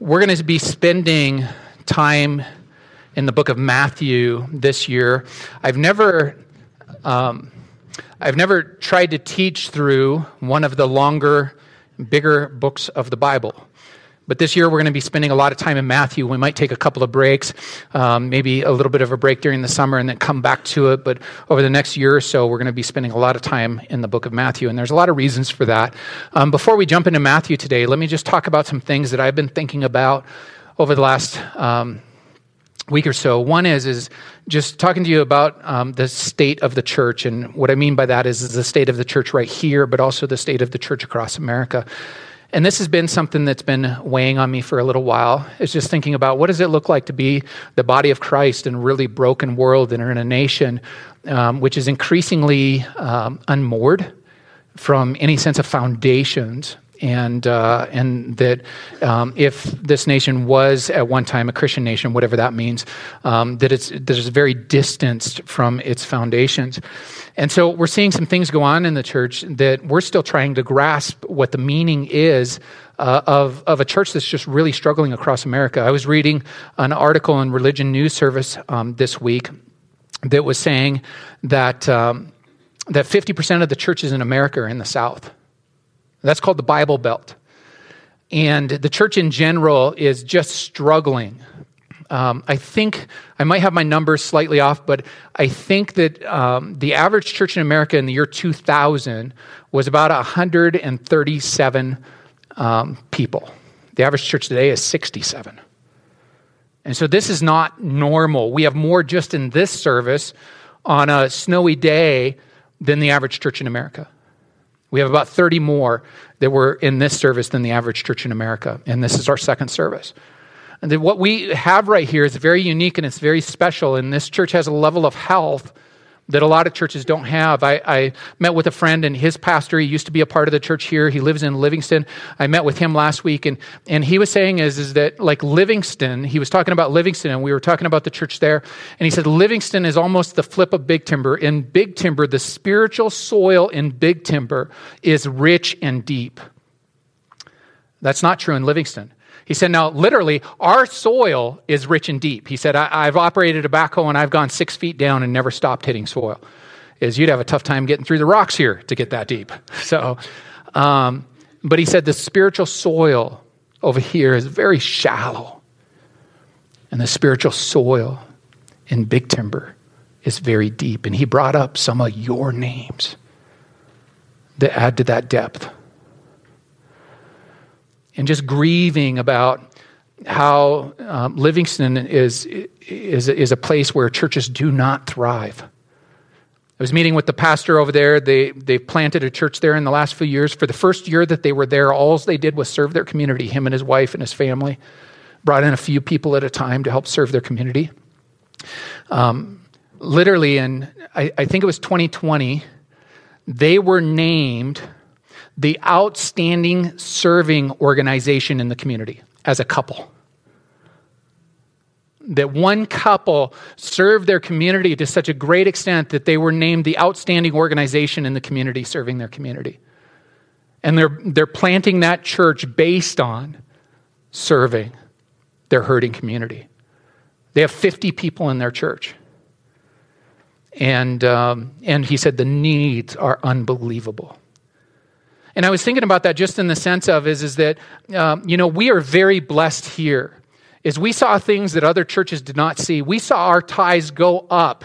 We're going to be spending time in the book of Matthew this year. I've never, um, I've never tried to teach through one of the longer, bigger books of the Bible. But this year we're going to be spending a lot of time in Matthew. We might take a couple of breaks, um, maybe a little bit of a break during the summer and then come back to it. But over the next year or so, we're going to be spending a lot of time in the book of Matthew. And there's a lot of reasons for that. Um, before we jump into Matthew today, let me just talk about some things that I've been thinking about over the last um, week or so. One is is just talking to you about um, the state of the church, and what I mean by that is, is the state of the church right here, but also the state of the church across America. And this has been something that's been weighing on me for a little while. It's just thinking about what does it look like to be the body of Christ in a really broken world and in a nation um, which is increasingly um, unmoored from any sense of foundations and uh, and that um, if this nation was at one time a Christian nation, whatever that means, um, that it's that it's very distanced from its foundations, and so we're seeing some things go on in the church that we're still trying to grasp what the meaning is. Uh, of, of a church that's just really struggling across America. I was reading an article in Religion News Service um, this week that was saying that, um, that 50% of the churches in America are in the South. That's called the Bible Belt. And the church in general is just struggling. Um, I think I might have my numbers slightly off, but I think that um, the average church in America in the year 2000 was about 137 um, people. The average church today is 67. And so this is not normal. We have more just in this service on a snowy day than the average church in America. We have about 30 more that were in this service than the average church in America. And this is our second service. And what we have right here is very unique and it's very special. And this church has a level of health that a lot of churches don't have. I, I, met with a friend and his pastor, he used to be a part of the church here. He lives in Livingston. I met with him last week and, and he was saying is, is that like Livingston, he was talking about Livingston and we were talking about the church there. And he said, Livingston is almost the flip of Big Timber. In Big Timber, the spiritual soil in Big Timber is rich and deep. That's not true in Livingston. He said, now, literally, our soil is rich and deep. He said, I- have operated a backhoe and I've gone six feet down and never stopped hitting soil. Is you'd have a tough time getting through the rocks here to get that deep. So, um, but he said the spiritual soil over here is very shallow. And the spiritual soil in Big Timber is very deep. And he brought up some of your names that add to that depth and just grieving about how um, Livingston is, is, is a place where churches do not thrive. I was meeting with the pastor over there. They, they planted a church there in the last few years. For the first year that they were there, all they did was serve their community, him and his wife and his family. Brought in a few people at a time to help serve their community. Um, literally, in I, I think it was 2020, they were named the outstanding serving organization in the community as a couple. That one couple served their community to such a great extent that they were named the outstanding organization in the community serving their community. And they're, they're planting that church based on serving their hurting community. They have 50 people in their church. And, um, and he said the needs are unbelievable. And I was thinking about that just in the sense of is, is that, um, you know, we are very blessed here. Is we saw things that other churches did not see. We saw our ties go up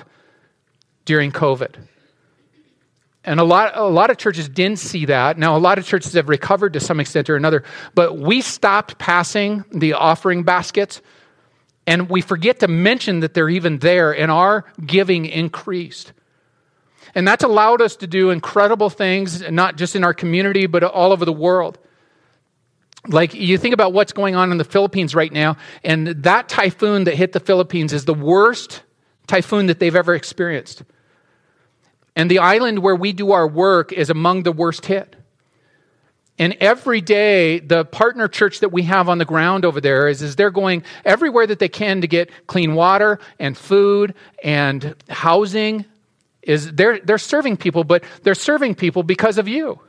during COVID. And a lot, a lot of churches didn't see that. Now, a lot of churches have recovered to some extent or another, but we stopped passing the offering baskets, and we forget to mention that they're even there, and our giving increased. And that's allowed us to do incredible things, not just in our community, but all over the world. Like you think about what's going on in the Philippines right now, and that typhoon that hit the Philippines is the worst typhoon that they've ever experienced. And the island where we do our work is among the worst hit. And every day, the partner church that we have on the ground over there is, is they're going everywhere that they can to get clean water and food and housing is they're, they're serving people, but they're serving people because of you.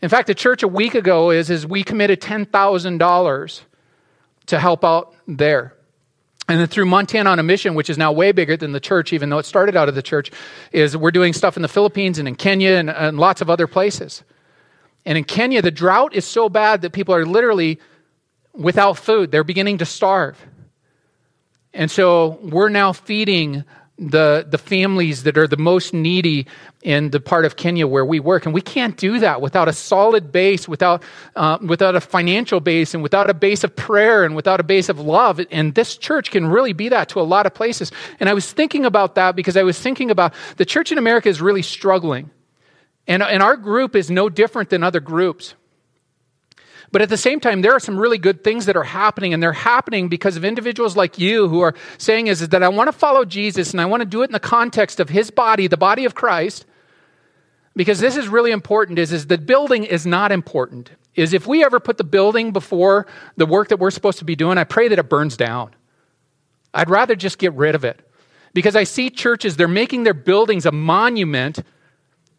In fact, the church a week ago is, is we committed $10,000 to help out there. And then through Montana on a Mission, which is now way bigger than the church, even though it started out of the church, is we're doing stuff in the Philippines and in Kenya and, and lots of other places. And in Kenya, the drought is so bad that people are literally without food. They're beginning to starve. And so we're now feeding the, the families that are the most needy in the part of Kenya where we work. And we can't do that without a solid base, without, uh, without a financial base, and without a base of prayer, and without a base of love. And this church can really be that to a lot of places. And I was thinking about that because I was thinking about the church in America is really struggling. And, and our group is no different than other groups. But at the same time, there are some really good things that are happening, and they're happening because of individuals like you who are saying is, that I want to follow Jesus and I want to do it in the context of his body, the body of Christ. Because this is really important, is, is the building is not important. Is if we ever put the building before the work that we're supposed to be doing, I pray that it burns down. I'd rather just get rid of it. Because I see churches, they're making their buildings a monument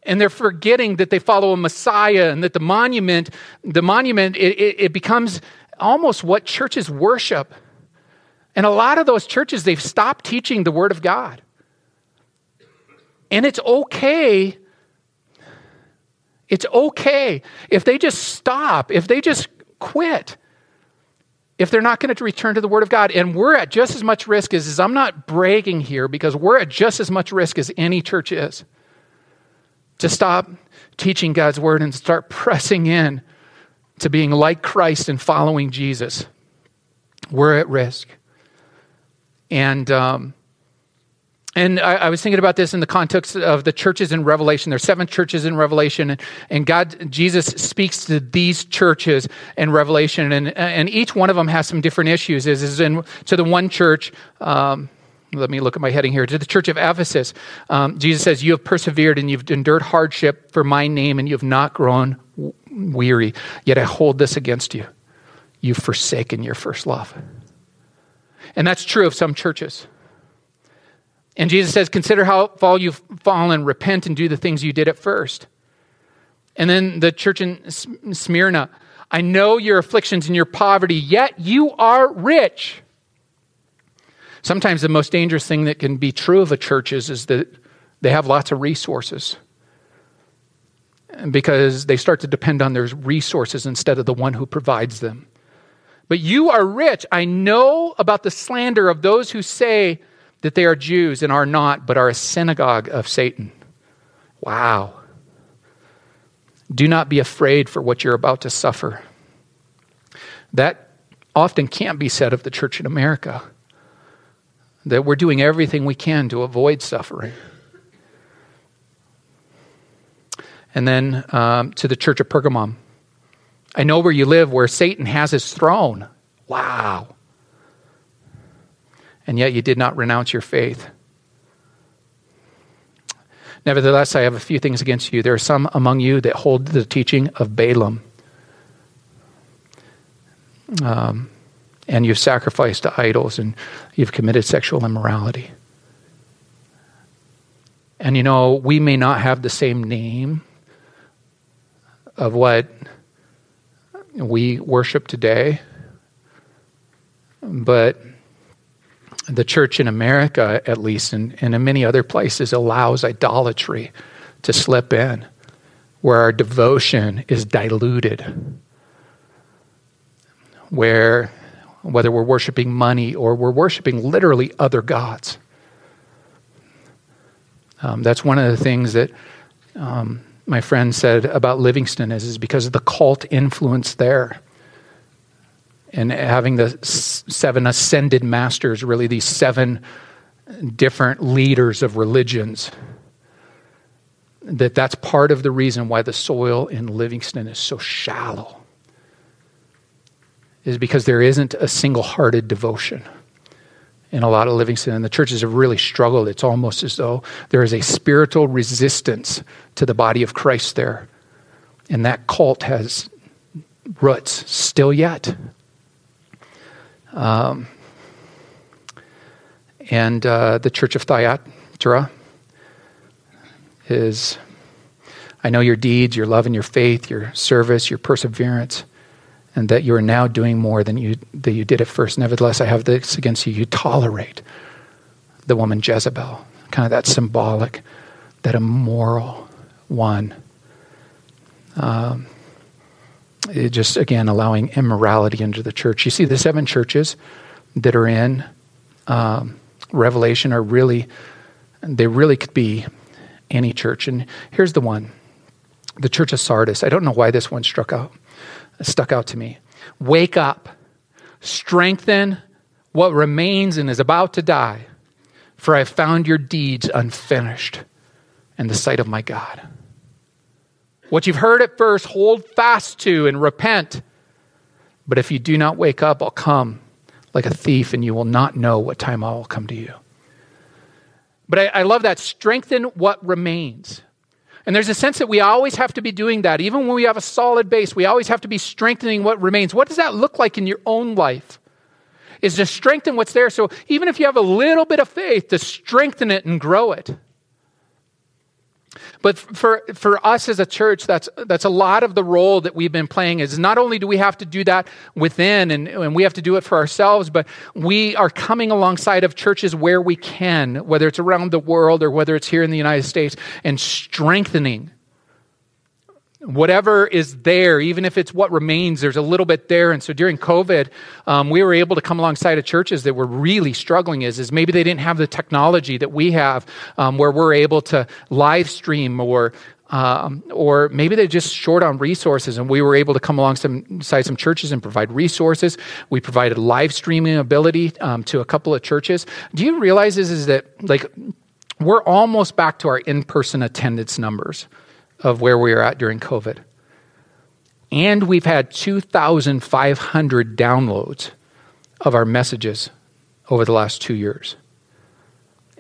and they're forgetting that they follow a messiah and that the monument the monument it, it, it, becomes almost what churches worship. And a lot of those churches they've stopped teaching the word of god. And it's okay it's okay if they just stop if they just quit if they're not going to return to the word of god. And we're at just as much risk as, as i'm not bragging here because we're at just as much risk as any church is to stop teaching God's word and start pressing in to being like Christ and following Jesus, we're at risk. And um, and I, I, was thinking about this in the context of the churches in Revelation. There are seven churches in Revelation, and, and God, Jesus speaks to these churches in Revelation, and and each one of them has some different issues. Is is in to the one church. Um, let me look at my heading here. To the church of Ephesus, um, Jesus says, You have persevered and you've endured hardship for my name, and you have not grown weary. Yet I hold this against you. You've forsaken your first love. And that's true of some churches. And Jesus says, Consider how far you've fallen, repent and do the things you did at first. And then the church in Smyrna, I know your afflictions and your poverty, yet you are rich. Sometimes the most dangerous thing that can be true of a church is, is that they have lots of resources because they start to depend on their resources instead of the one who provides them. But you are rich. I know about the slander of those who say that they are Jews and are not, but are a synagogue of Satan. Wow. Do not be afraid for what you're about to suffer. That often can't be said of the church in America that we're doing everything we can to avoid suffering. And then um, to the church of Pergamum. I know where you live, where Satan has his throne. Wow. And yet you did not renounce your faith. Nevertheless, I have a few things against you. There are some among you that hold the teaching of Balaam. Um, and you've sacrificed to idols and you've committed sexual immorality. And you know, we may not have the same name of what we worship today, but the church in America, at least, and, and in many other places, allows idolatry to slip in, where our devotion is diluted, where whether we're worshiping money or we're worshiping literally other gods. Um, that's one of the things that um, my friend said about Livingston is, is because of the cult influence there. And having the seven ascended masters, really these seven different leaders of religions, that that's part of the reason why the soil in Livingston is so shallow is because there isn't a single hearted devotion in a lot of Livingston. And the churches have really struggled. It's almost as though there is a spiritual resistance to the body of Christ there. And that cult has roots still yet. Um, and uh, the church of Thyatira is, I know your deeds, your love and your faith, your service, your perseverance and that you are now doing more than you, that you did at first. Nevertheless, I have this against you. You tolerate the woman Jezebel, kind of that symbolic, that immoral one. Um, just, again, allowing immorality into the church. You see, the seven churches that are in um, Revelation are really, they really could be any church. And here's the one the church of Sardis. I don't know why this one struck out, stuck out to me. Wake up, strengthen what remains and is about to die, for I have found your deeds unfinished in the sight of my God. What you've heard at first, hold fast to and repent. But if you do not wake up, I'll come like a thief, and you will not know what time I will come to you. But I, I love that. Strengthen what remains. And there's a sense that we always have to be doing that. Even when we have a solid base, we always have to be strengthening what remains. What does that look like in your own life? Is to strengthen what's there. So even if you have a little bit of faith, to strengthen it and grow it. But for, for us as a church, that's, that's a lot of the role that we've been playing is not only do we have to do that within and, and we have to do it for ourselves, but we are coming alongside of churches where we can, whether it's around the world or whether it's here in the United States, and strengthening whatever is there, even if it's what remains, there's a little bit there. And so during COVID, um, we were able to come alongside of churches that were really struggling. Is is maybe they didn't have the technology that we have, um, where we're able to live stream or. Um, or maybe they're just short on resources, and we were able to come alongside some churches and provide resources. We provided live streaming ability um, to a couple of churches. Do you realize is, is that like we're almost back to our in person attendance numbers? Of where we are at during COVID. And we've had 2,500 downloads of our messages over the last two years.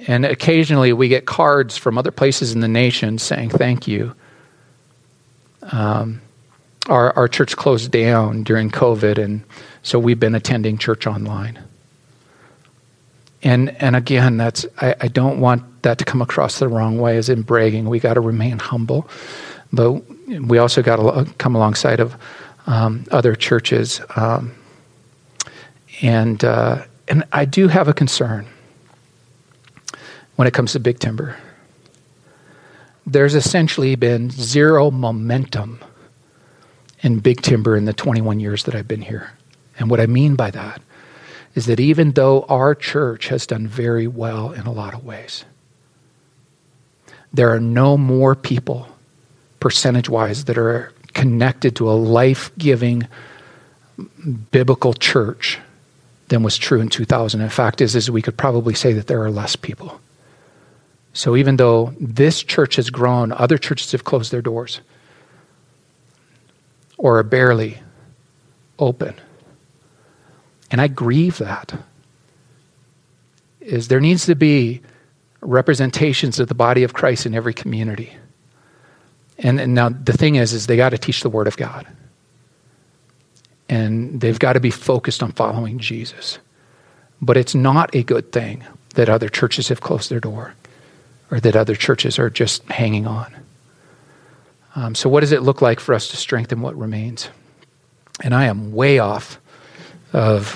And occasionally we get cards from other places in the nation saying thank you. Um, our, our church closed down during COVID, and so we've been attending church online. And, and again, that's, I, I don't want that to come across the wrong way as in bragging. We got to remain humble, but we also got to come alongside of um, other churches. Um, and uh, and I do have a concern when it comes to big timber. There's essentially been zero momentum in big timber in the 21 years that I've been here. And what I mean by that is that even though our church has done very well in a lot of ways, there are no more people, percentage wise, that are connected to a life giving biblical church than was true in 2000. In fact, is, is we could probably say that there are less people. So even though this church has grown, other churches have closed their doors or are barely open. And I grieve that. Is there needs to be representations of the body of Christ in every community. And, and now the thing is, is they got to teach the Word of God. And they've got to be focused on following Jesus. But it's not a good thing that other churches have closed their door or that other churches are just hanging on. Um, so, what does it look like for us to strengthen what remains? And I am way off of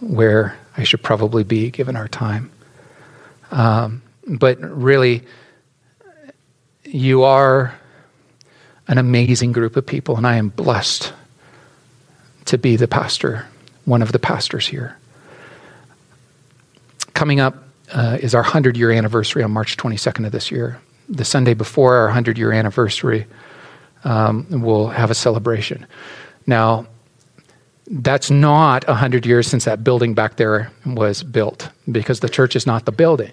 where I should probably be given our time. Um, but really, you are an amazing group of people, and I am blessed to be the pastor, one of the pastors here. Coming up uh, is our 100 year anniversary on March 22nd of this year. The Sunday before our 100 year anniversary, um, we'll have a celebration. Now, that's not 100 years since that building back there was built because the church is not the building.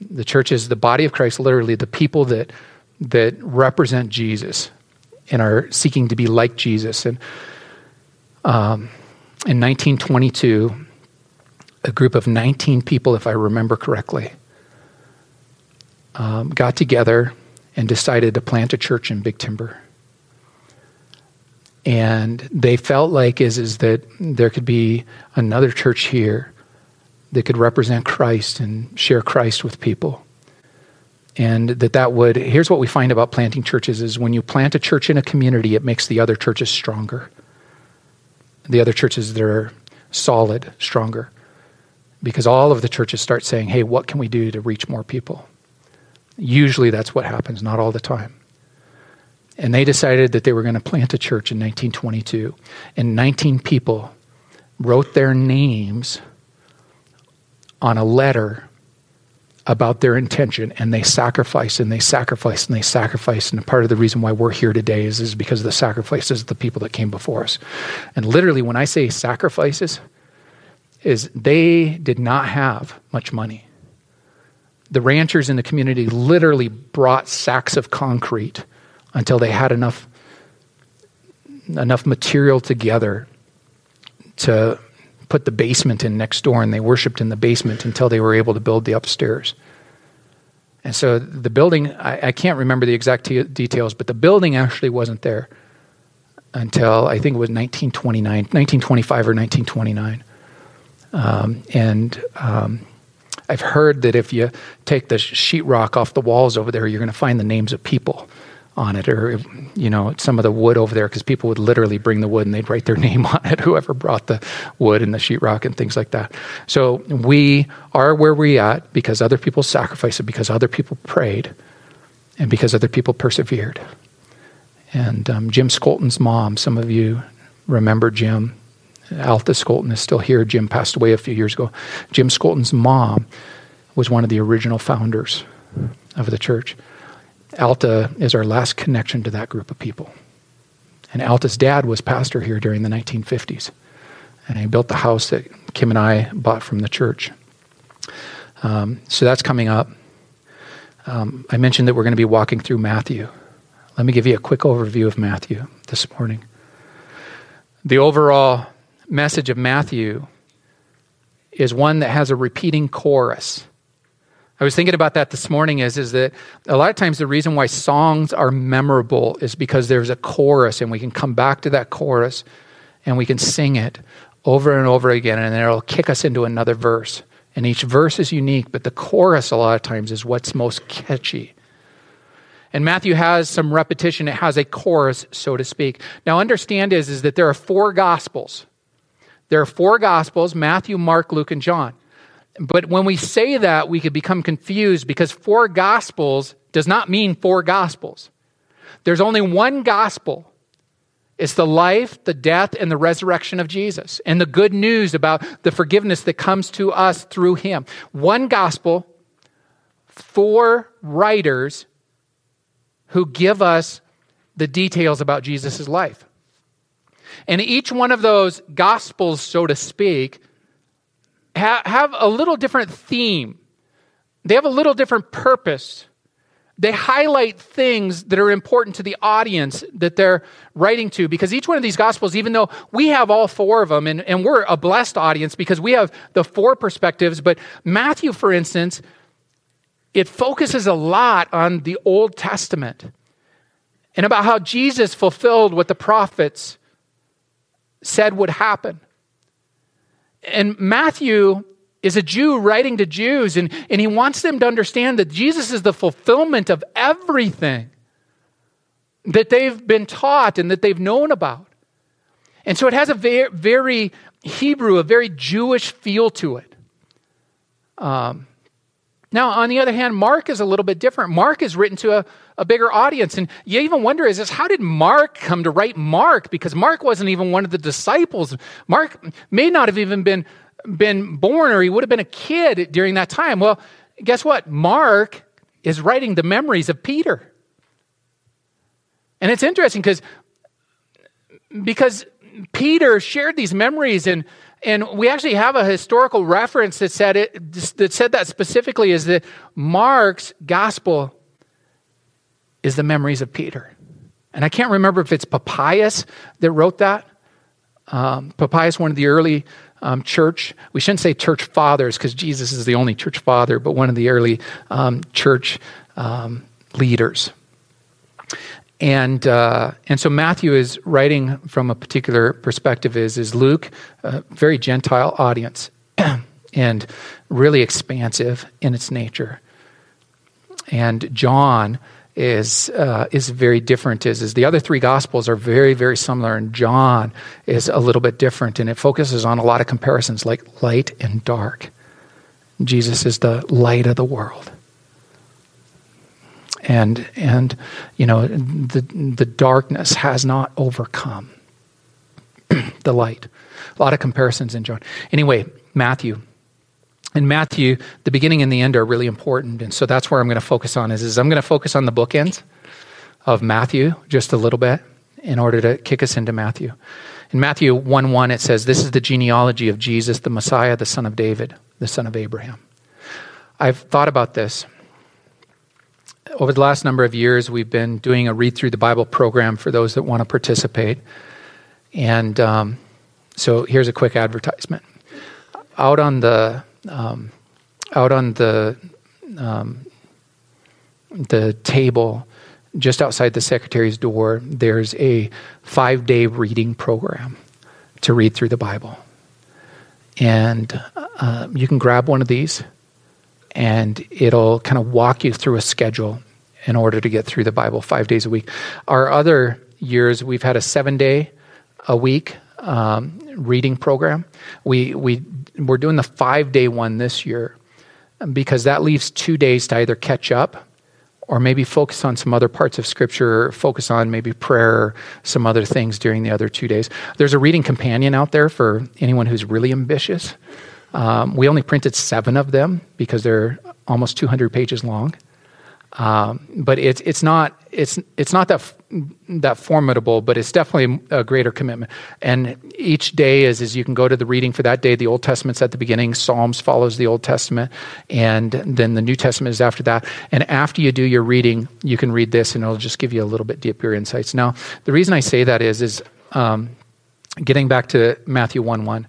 The church is the body of Christ, literally the people that that represent Jesus and are seeking to be like Jesus. And um, in 1922, a group of 19 people, if I remember correctly, um, got together and decided to plant a church in Big Timber. And they felt like is is that there could be another church here that could represent Christ and share Christ with people. And that that would, here's what we find about planting churches is when you plant a church in a community, it makes the other churches stronger. the other churches that are solid, stronger. Because all of the churches start saying, hey, what can we do to reach more people? Usually that's what happens, not all the time. And they decided that they were going to plant a church in 1922. And 19 people wrote their names on a letter about their intention and they sacrificed and they sacrificed and they sacrificed. And part of the reason why we're here today is, is because of the sacrifices of the people that came before us. And literally when i say sacrifices is they did not have much money. The ranchers in the community literally brought sacks of concrete until they had enough enough material together to put the basement in next door and they worshiped in the basement until they were able to build the upstairs. And so the building, I, I can't remember the exact details, but the building actually wasn't there until I think it was 1929, 1925 or 1929. Um, and um, I've heard that if you take the sheetrock off the walls over there, you're going to find the names of people on it, or you know, some of the wood over there, because people would literally bring the wood and they'd write their name on it. Whoever brought the wood and the sheetrock and things like that. So we are where we at because other people sacrificed it, because other people prayed, and because other people persevered. And um, Jim Scolton's mom, some of you remember Jim. Alta Scolton is still here. Jim passed away a few years ago. Jim Scolton's mom was one of the original founders of the church. Alta is our last connection to that group of people. And Alta's dad was pastor here during the 1950s. And he built the house that Kim and I bought from the church. Um, so that's coming up. Um, I mentioned that we're going to be walking through Matthew. Let me give you a quick overview of Matthew this morning. The overall message of Matthew is one that has a repeating chorus. I was thinking about that this morning is, is that a lot of times the reason why songs are memorable is because there's a chorus and we can come back to that chorus and we can sing it over and over again and then it'll kick us into another verse. And each verse is unique, but the chorus a lot of times is what's most catchy. And Matthew has some repetition. It has a chorus, so to speak. Now understand is, is that there are four gospels. There are four gospels, Matthew, Mark, Luke, and John. But when we say that, we could become confused because four gospels does not mean four gospels. There's only one gospel. It's the life, the death, and the resurrection of Jesus, and the good news about the forgiveness that comes to us through him. One gospel, four writers who give us the details about Jesus' life. And each one of those gospels, so to speak, ha- have a little different theme, they have a little different purpose. They highlight things that are important to the audience that they're writing to because each one of these gospels, even though we have all four of them and, and we're a blessed audience because we have the four perspectives, but Matthew, for instance, it focuses a lot on the Old Testament and about how Jesus fulfilled what the prophets said would happen. And Matthew is a Jew writing to Jews, and, and he wants them to understand that Jesus is the fulfillment of everything that they've been taught and that they've known about. And so it has a very, very Hebrew, a very Jewish feel to it. Um, now, on the other hand, Mark is a little bit different. Mark is written to a, a bigger audience. And you even wonder is this, how did Mark come to write Mark? Because Mark wasn't even one of the disciples. Mark may not have even been, been born or he would have been a kid during that time. Well, guess what? Mark is writing the memories of Peter. And it's interesting because because Peter shared these memories and and we actually have a historical reference that said it that said that specifically is that Mark's gospel is the memories of Peter. And I can't remember if it's Papias that wrote that. Um, Papias, one of the early um, church, we shouldn't say church fathers because Jesus is the only church father, but one of the early um, church um, leaders. And, uh, and so Matthew is writing from a particular perspective is, is Luke, a very Gentile audience and really expansive in its nature. And John is uh, is very different. Is is the other three gospels are very very similar, and John is a little bit different, and it focuses on a lot of comparisons like light and dark. Jesus is the light of the world, and and you know the the darkness has not overcome the light. A lot of comparisons in John. Anyway, Matthew in Matthew, the beginning and the end are really important. And so that's where I'm going to focus on is, is I'm going to focus on the bookends of Matthew just a little bit in order to kick us into Matthew. In Matthew 1 1, it says, This is the genealogy of Jesus, the Messiah, the son of David, the son of Abraham. I've thought about this. Over the last number of years, we've been doing a read through the Bible program for those that want to participate. And um, so here's a quick advertisement. Out on the um, out on the um, the table just outside the secretary's door, there's a five day reading program to read through the Bible. And uh, you can grab one of these, and it'll kind of walk you through a schedule in order to get through the Bible five days a week. Our other years, we've had a seven day a week um, reading program. We, we we're doing the five day one this year because that leaves two days to either catch up or maybe focus on some other parts of scripture, focus on maybe prayer, or some other things during the other two days. There's a reading companion out there for anyone who's really ambitious. Um, we only printed seven of them because they're almost 200 pages long. Um, but it's it's not it's it's not that that formidable, but it's definitely a greater commitment. And each day is is you can go to the reading for that day. The Old Testament's at the beginning. Psalms follows the Old Testament, and then the New Testament is after that. And after you do your reading, you can read this, and it'll just give you a little bit deeper insights. Now, the reason I say that is is um, getting back to Matthew one one.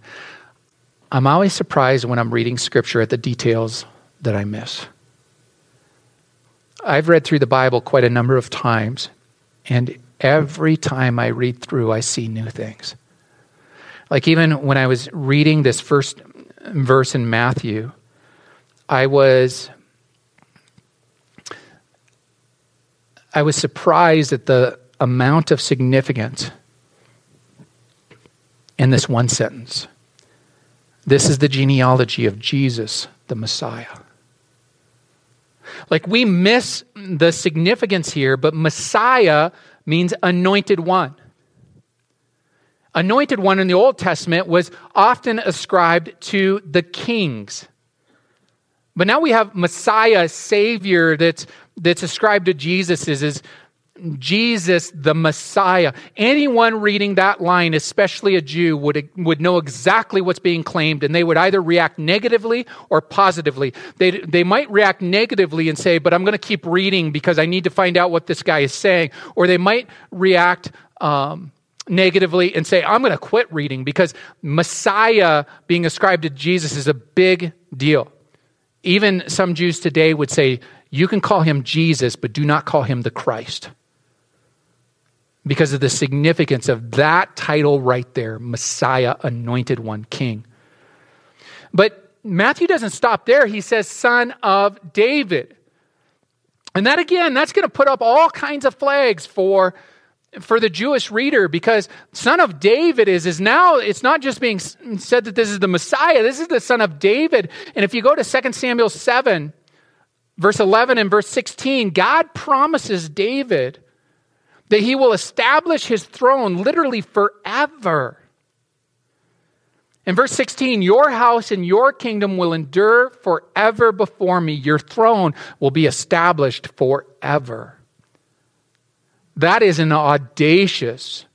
I'm always surprised when I'm reading Scripture at the details that I miss. I've read through the Bible quite a number of times, and every time I read through, I see new things. Like even when I was reading this first verse in Matthew, I was I was surprised at the amount of significance in this one sentence. This is the genealogy of Jesus, the Messiah. Like we miss the significance here, but Messiah means anointed one. Anointed one in the Old Testament was often ascribed to the kings. But now we have Messiah, Savior, that's, that's ascribed to Jesus is, Jesus, the Messiah. Anyone reading that line, especially a Jew, would, would know exactly what's being claimed, and they would either react negatively or positively. They, they might react negatively and say, But I'm going to keep reading because I need to find out what this guy is saying. Or they might react um, negatively and say, I'm going to quit reading because Messiah being ascribed to Jesus is a big deal. Even some Jews today would say, You can call him Jesus, but do not call him the Christ because of the significance of that title right there Messiah, anointed one, king. But Matthew doesn't stop there. He says, son of David. And that again, that's going to put up all kinds of flags for, for the Jewish reader because son of David is, is now, it's not just being said that this is the Messiah, this is the son of David. And if you go to 2 Samuel 7, verse 11 and verse 16, God promises David that he will establish his throne literally forever. In verse 16, your house and your kingdom will endure forever before me. Your throne will be established forever. That is an audacious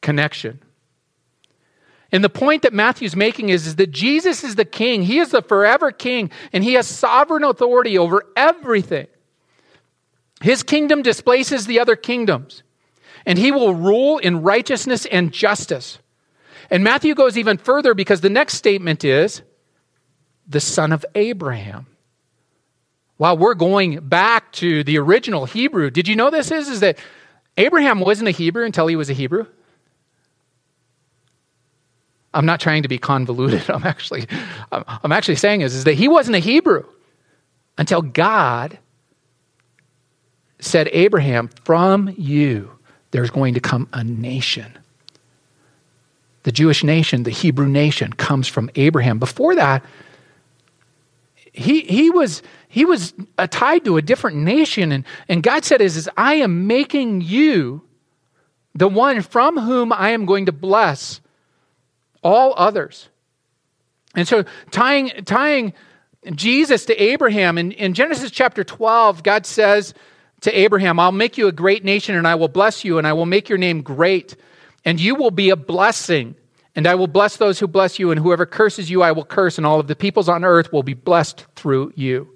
connection. And the point that Matthew's making is, is that Jesus is the king. He is the forever king, and he has sovereign authority over everything. His kingdom displaces the other kingdoms, and he will rule in righteousness and justice. And Matthew goes even further because the next statement is the son of Abraham. While we're going back to the original Hebrew, did you know this is, is that Abraham wasn't a Hebrew until he was a Hebrew? I'm not trying to be convoluted. I'm actually, I'm actually saying is, is that he wasn't a Hebrew until God said, Abraham, from you there's going to come a nation. The Jewish nation, the Hebrew nation, comes from Abraham. Before that, he, he was, he was tied to a different nation. And, and God said, is, is, I am making you the one from whom I am going to bless all others. And so tying, tying Jesus to Abraham in, in Genesis chapter 12, God says to Abraham, I'll make you a great nation and I will bless you and I will make your name great and you will be a blessing. And I will bless those who bless you, and whoever curses you, I will curse, and all of the peoples on earth will be blessed through you.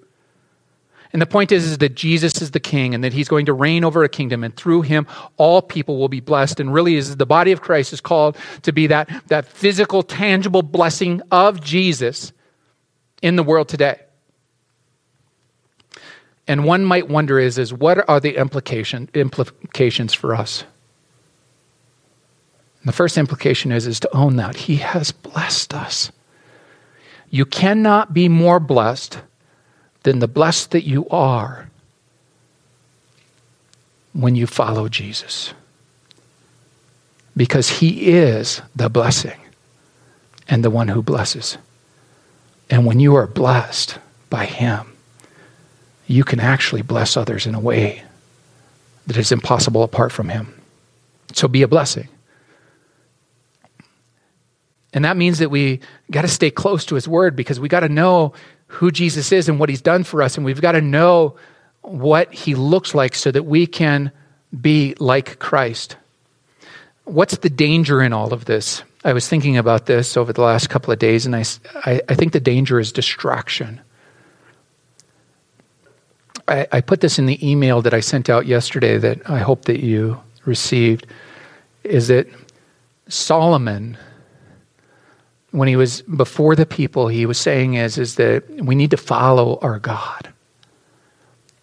And the point is, is that Jesus is the king and that he's going to reign over a kingdom, and through him, all people will be blessed. And really, is the body of Christ is called to be that, that physical, tangible blessing of Jesus in the world today. And one might wonder is, is what are the implication, implications for us? the first implication is, is to own that. He has blessed us. You cannot be more blessed than the blessed that you are when you follow Jesus. Because he is the blessing and the one who blesses. And when you are blessed by him, you can actually bless others in a way that is impossible apart from him. So be a blessing. And that means that we got to stay close to his word because we got to know who Jesus is and what he's done for us. And we've got to know what he looks like so that we can be like Christ. What's the danger in all of this? I was thinking about this over the last couple of days, and I, I, I think the danger is distraction. I, I put this in the email that I sent out yesterday that I hope that you received. Is that Solomon when he was before the people, he was saying is, is that we need to follow our God.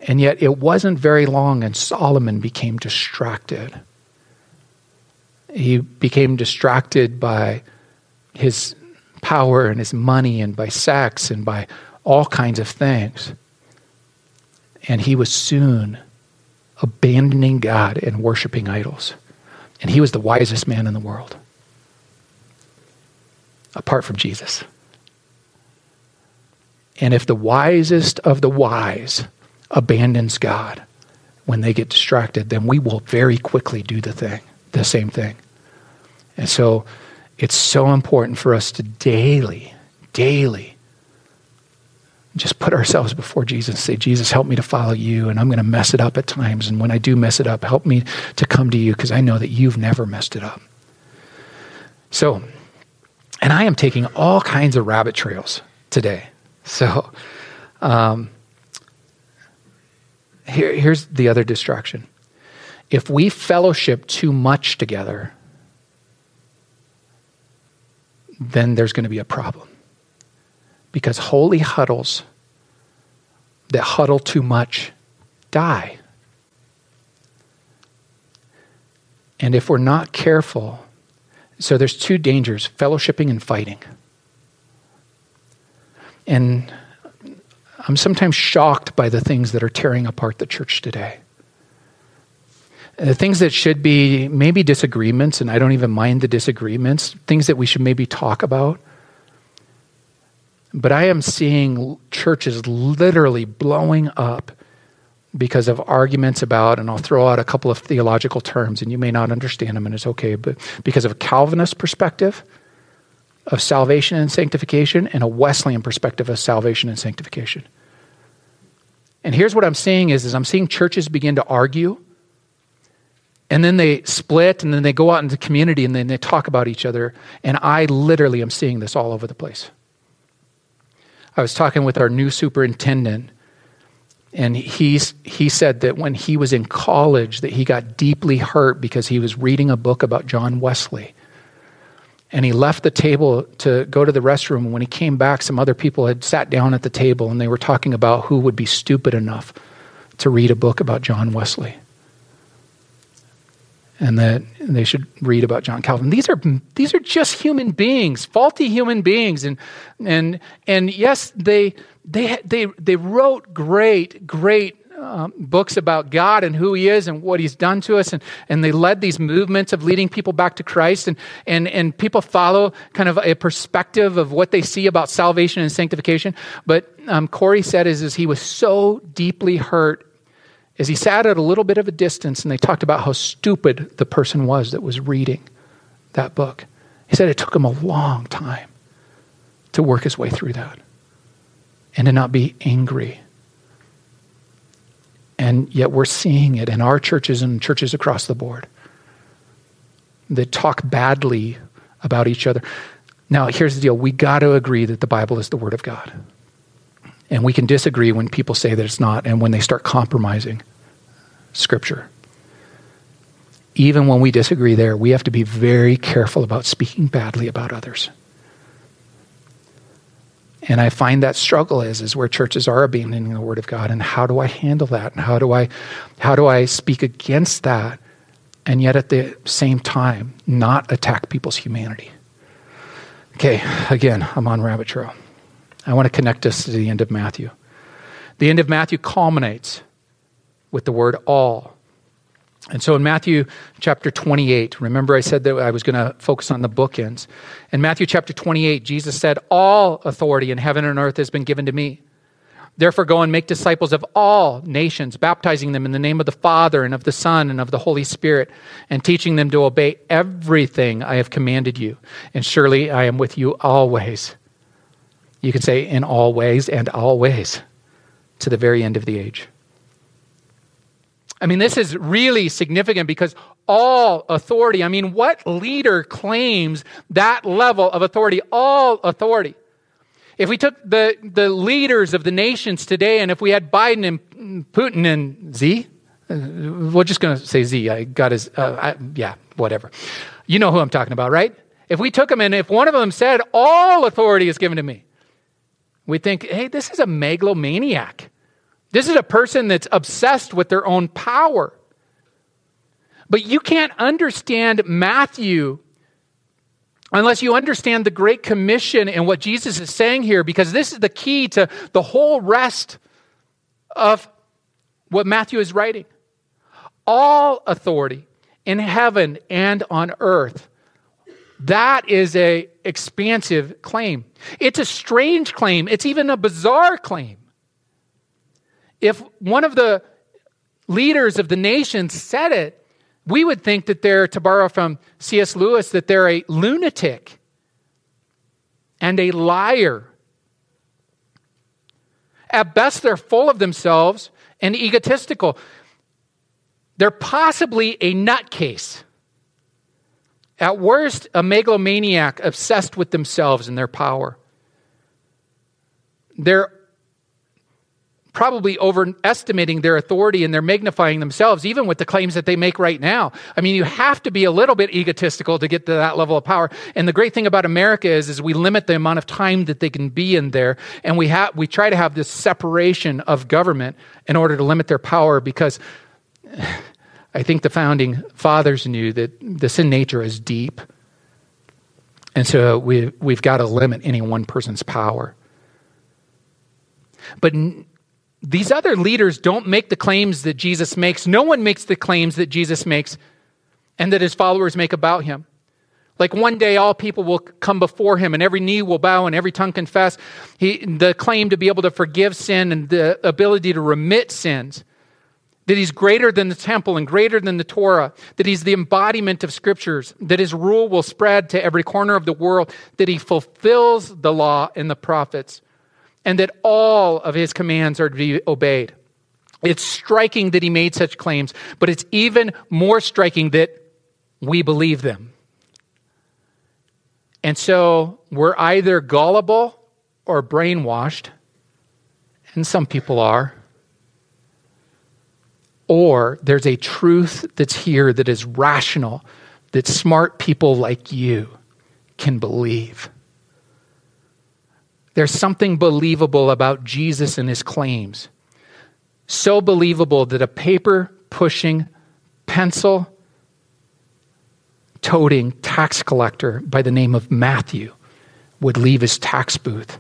And yet it wasn't very long, and Solomon became distracted. He became distracted by his power and his money and by sex and by all kinds of things. And he was soon abandoning God and worshiping idols. And he was the wisest man in the world apart from Jesus. And if the wisest of the wise abandons God when they get distracted, then we will very quickly do the thing, the same thing. And so it's so important for us to daily, daily just put ourselves before Jesus and say, Jesus, help me to follow you. And I'm going to mess it up at times. And when I do mess it up, help me to come to you because I know that you've never messed it up. So, and I am taking all kinds of rabbit trails today. So, um, here, here's the other distraction. If we fellowship too much together, then there's going to be a problem. Because holy huddles that huddle too much die. And if we're not careful, so there's two dangers fellowshipping and fighting. And I'm sometimes shocked by the things that are tearing apart the church today. The things that should be maybe disagreements, and I don't even mind the disagreements, things that we should maybe talk about. But I am seeing churches literally blowing up because of arguments about, and I'll throw out a couple of theological terms, and you may not understand them, and it's okay, but because of a Calvinist perspective of salvation and sanctification and a Wesleyan perspective of salvation and sanctification. And here's what I'm seeing is, is I'm seeing churches begin to argue, and then they split, and then they go out into the community, and then they talk about each other. And I literally am seeing this all over the place. I was talking with our new superintendent and he's, he said that when he was in college that he got deeply hurt because he was reading a book about john wesley. And he left the table to go to the restroom. And when he came back some other people had sat down at the table and they were talking about who would be stupid enough to read a book about john wesley and that they should read about John Calvin. These are these are just human beings, faulty human beings, and and and yes, they they they they wrote great great um, books about God and who He is and what He's done to us. And, and they led these movements of leading people back to Christ. And, and, and people follow kind of a perspective of what they see about salvation and sanctification. But um, Corey said is, is he was so deeply hurt as he sat at a little bit of a distance and they talked about how stupid the person was that was reading that book. He said it took him a long time to work his way through that and to not be angry. And yet we're seeing it in our churches and churches across the board that talk badly about each other. Now, here's the deal we got to agree that the Bible is the Word of God. And we can disagree when people say that it's not and when they start compromising Scripture. Even when we disagree there, we have to be very careful about speaking badly about others. And I find that struggle is, is where churches are abandoning the word of God. And how do I handle that? And how do I how do I speak against that and yet at the same time not attack people's humanity? Okay, again, I'm on rabbit trail. I want to connect us to the end of Matthew. The end of Matthew culminates with the word all. And so in Matthew chapter 28, remember I said that I was going to focus on the bookends. In Matthew chapter 28, Jesus said, All authority in heaven and earth has been given to me. Therefore, go and make disciples of all nations, baptizing them in the name of the Father and of the Son and of the Holy Spirit, and teaching them to obey everything I have commanded you. And surely I am with you always. You can say in all ways and always to the very end of the age. I mean, this is really significant because all authority, I mean, what leader claims that level of authority? All authority. If we took the, the leaders of the nations today and if we had Biden and Putin and Z, uh, we're just going to say Z. I got his, uh, I, yeah, whatever. You know who I'm talking about, right? If we took them and if one of them said, all authority is given to me, we think, hey, this is a megalomaniac. This is a person that's obsessed with their own power. But you can't understand Matthew unless you understand the Great Commission and what Jesus is saying here, because this is the key to the whole rest of what Matthew is writing. All authority in heaven and on earth. That is a expansive claim. It's a strange claim. It's even a bizarre claim. If one of the leaders of the nation said it, we would think that they're, to borrow from C.S. Lewis, that they're a lunatic and a liar. At best, they're full of themselves and egotistical. They're possibly a nutcase. At worst, a megalomaniac obsessed with themselves and their power. They're probably overestimating their authority and they're magnifying themselves, even with the claims that they make right now. I mean, you have to be a little bit egotistical to get to that level of power. And the great thing about America is, is we limit the amount of time that they can be in there. And we have, we try to have this separation of government in order to limit their power because I think the founding fathers knew that the sin nature is deep. And so we, we've got to limit any one person's power. But these other leaders don't make the claims that Jesus makes. No one makes the claims that Jesus makes and that his followers make about him. Like one day, all people will come before him, and every knee will bow, and every tongue confess. He, the claim to be able to forgive sin and the ability to remit sins. That he's greater than the temple and greater than the Torah. That he's the embodiment of scriptures. That his rule will spread to every corner of the world. That he fulfills the law and the prophets and that all of his commands are to be obeyed. It's striking that he made such claims, but it's even more striking that we believe them. And so we're either gullible or brainwashed, and some people are, or there's a truth that's here that is rational, that smart people like you can believe. There's something believable about Jesus and his claims. So believable that a paper pushing, pencil toting tax collector by the name of Matthew would leave his tax booth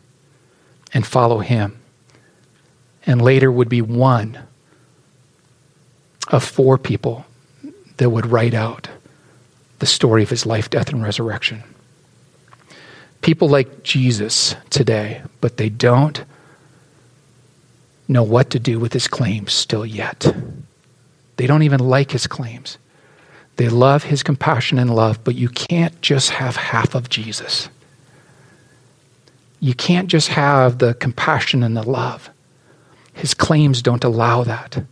and follow him, and later would be one of four people that would write out the story of his life, death, and resurrection. People like Jesus today, but they don't know what to do with his claims still yet. They don't even like his claims. They love his compassion and love, but you can't just have half of Jesus. You can't just have the compassion and the love. His claims don't allow that.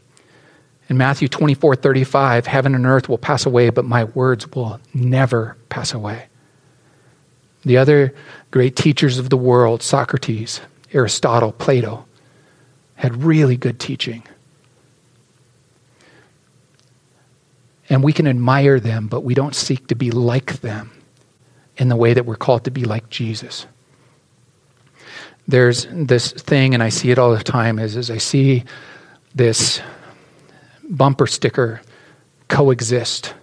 In Matthew 24 35, heaven and earth will pass away, but my words will never pass away. The other great teachers of the world, Socrates, Aristotle, Plato, had really good teaching. And we can admire them, but we don't seek to be like them in the way that we're called to be like Jesus. There's this thing, and I see it all the time, is, is I see this bumper sticker coexist.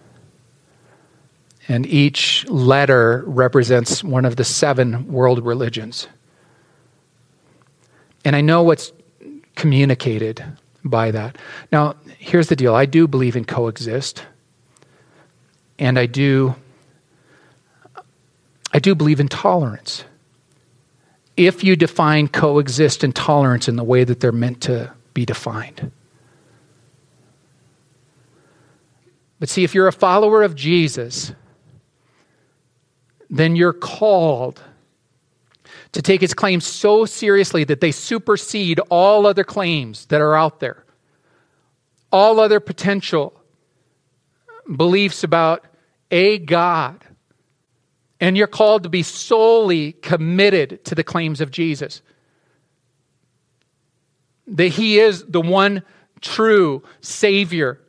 And each letter represents one of the seven world religions. And I know what's communicated by that. Now, here's the deal I do believe in coexist. And I do I do believe in tolerance. If you define coexist and tolerance in the way that they're meant to be defined. But see, if you're a follower of Jesus, then you're called to take his claims so seriously that they supersede all other claims that are out there, all other potential beliefs about a God. And you're called to be solely committed to the claims of Jesus. That he is the one true Savior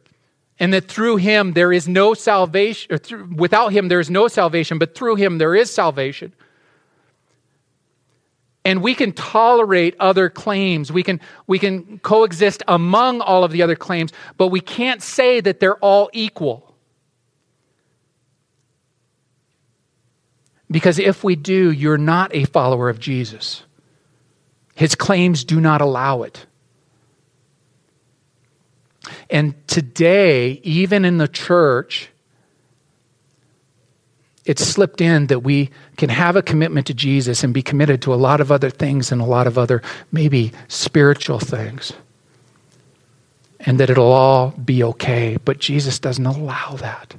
and that through him there is no salvation, or through, without him there is no salvation, but through him there is salvation. And we can tolerate other claims. We can, we can coexist among all of the other claims, but we can't say that they're all equal. Because if we do, you're not a follower of Jesus. His claims do not allow it. And today, even in the church, it's slipped in that we can have a commitment to Jesus and be committed to a lot of other things and a lot of other maybe spiritual things. And that it'll all be okay. But Jesus doesn't allow that.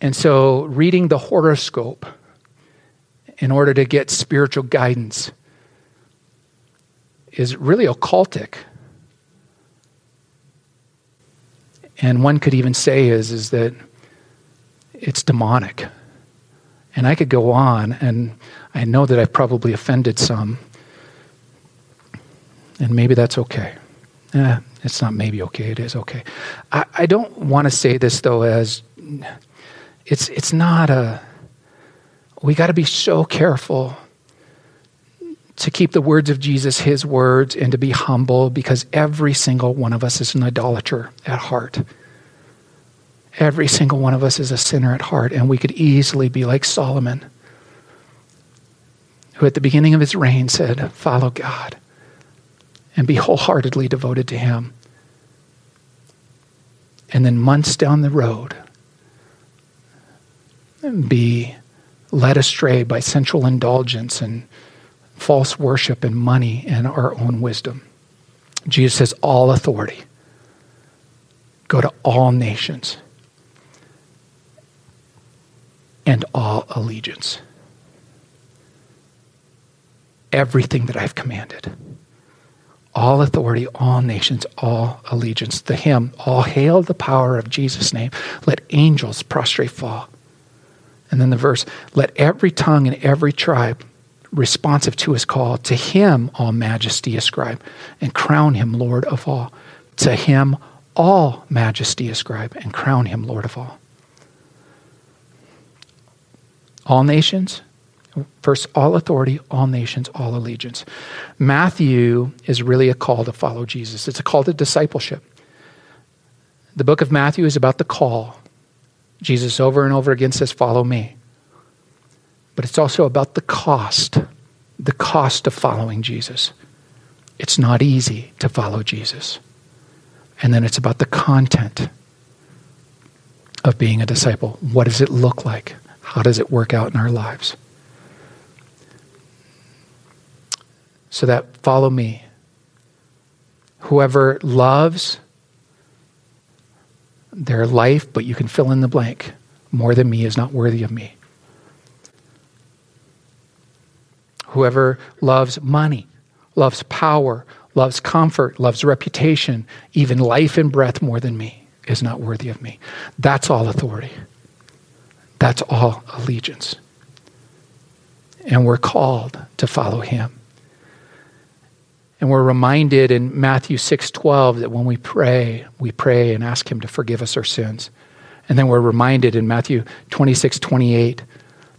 And so, reading the horoscope in order to get spiritual guidance is really occultic. And one could even say is, is that it's demonic. And I could go on, and I know that I've probably offended some. And maybe that's okay. Eh, it's not maybe okay, it is okay. I, I don't want to say this, though, as it's, it's not a. We got to be so careful to keep the words of Jesus his words and to be humble because every single one of us is an idolater at heart. Every single one of us is a sinner at heart, and we could easily be like Solomon, who at the beginning of his reign said, Follow God and be wholeheartedly devoted to him. And then months down the road, be led astray by sensual indulgence and false worship and money and our own wisdom. Jesus says, All authority. Go to all nations and all allegiance. Everything that I've commanded. All authority, all nations, all allegiance. The hymn, All hail the power of Jesus' name. Let angels prostrate fall. And then the verse, Let every tongue and every tribe responsive to his call. To him all majesty ascribe and crown him Lord of all. To him all majesty ascribe and crown him Lord of all. All nations, first, all authority, all nations, all allegiance. Matthew is really a call to follow Jesus, it's a call to discipleship. The book of Matthew is about the call. Jesus over and over again says, Follow me but it's also about the cost, the cost of following Jesus. It's not easy to follow Jesus. And then it's about the content of being a disciple. What does it look like? How does it work out in our lives? So that follow me. Whoever loves their life, but you can fill in the blank, more than me is not worthy of me. Whoever loves money, loves power, loves comfort, loves reputation, even life and breath more than me is not worthy of me. That's all authority. That's all allegiance. And we're called to follow him. And we're reminded in Matthew 6:12 that when we pray, we pray and ask him to forgive us our sins. And then we're reminded in Matthew 26:28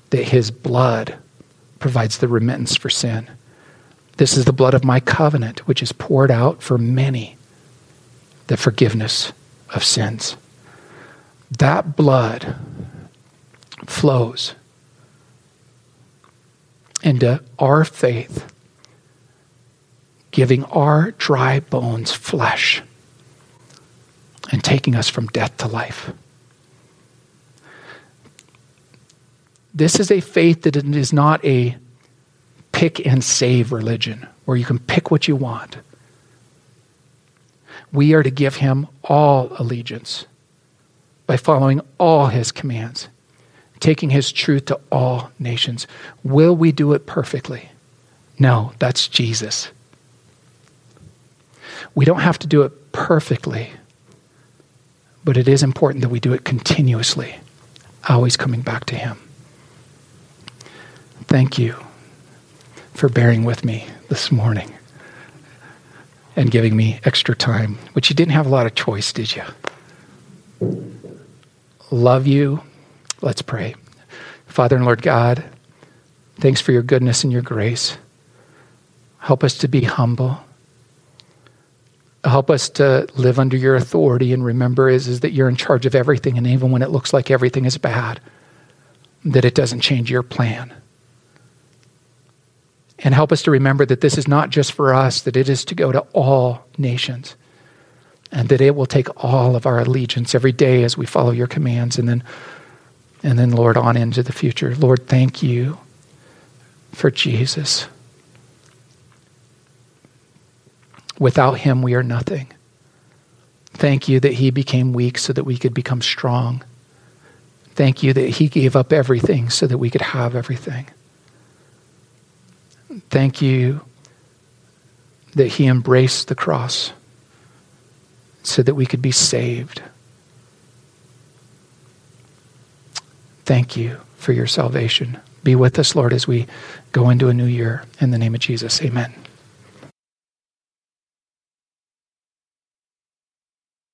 that his blood provides the remittance for sin. This is the blood of my covenant, which is poured out for many, the forgiveness of sins. That blood flows into our faith, giving our dry bones flesh and taking us from death to life. This is a faith that is not a pick and save religion where you can pick what you want. We are to give him all allegiance by following all his commands, taking his truth to all nations. Will we do it perfectly? No, that's Jesus. We don't have to do it perfectly, but it is important that we do it continuously, always coming back to him. Thank you for bearing with me this morning and giving me extra time, which you didn't have a lot of choice, did you? Love you. Let's pray. Father and Lord God, thanks for your goodness and your grace. Help us to be humble. Help us to live under your authority and remember is, is that you're in charge of everything, and even when it looks like everything is bad, that it doesn't change your plan. And help us to remember that this is not just for us, that it is to go to all nations. And that it will take all of our allegiance every day as we follow your commands. And then, and then, Lord, on into the future. Lord, thank you for Jesus. Without him, we are nothing. Thank you that he became weak so that we could become strong. Thank you that he gave up everything so that we could have everything. Thank you that he embraced the cross so that we could be saved. Thank you for your salvation. Be with us, Lord, as we go into a new year. In the name of Jesus, amen.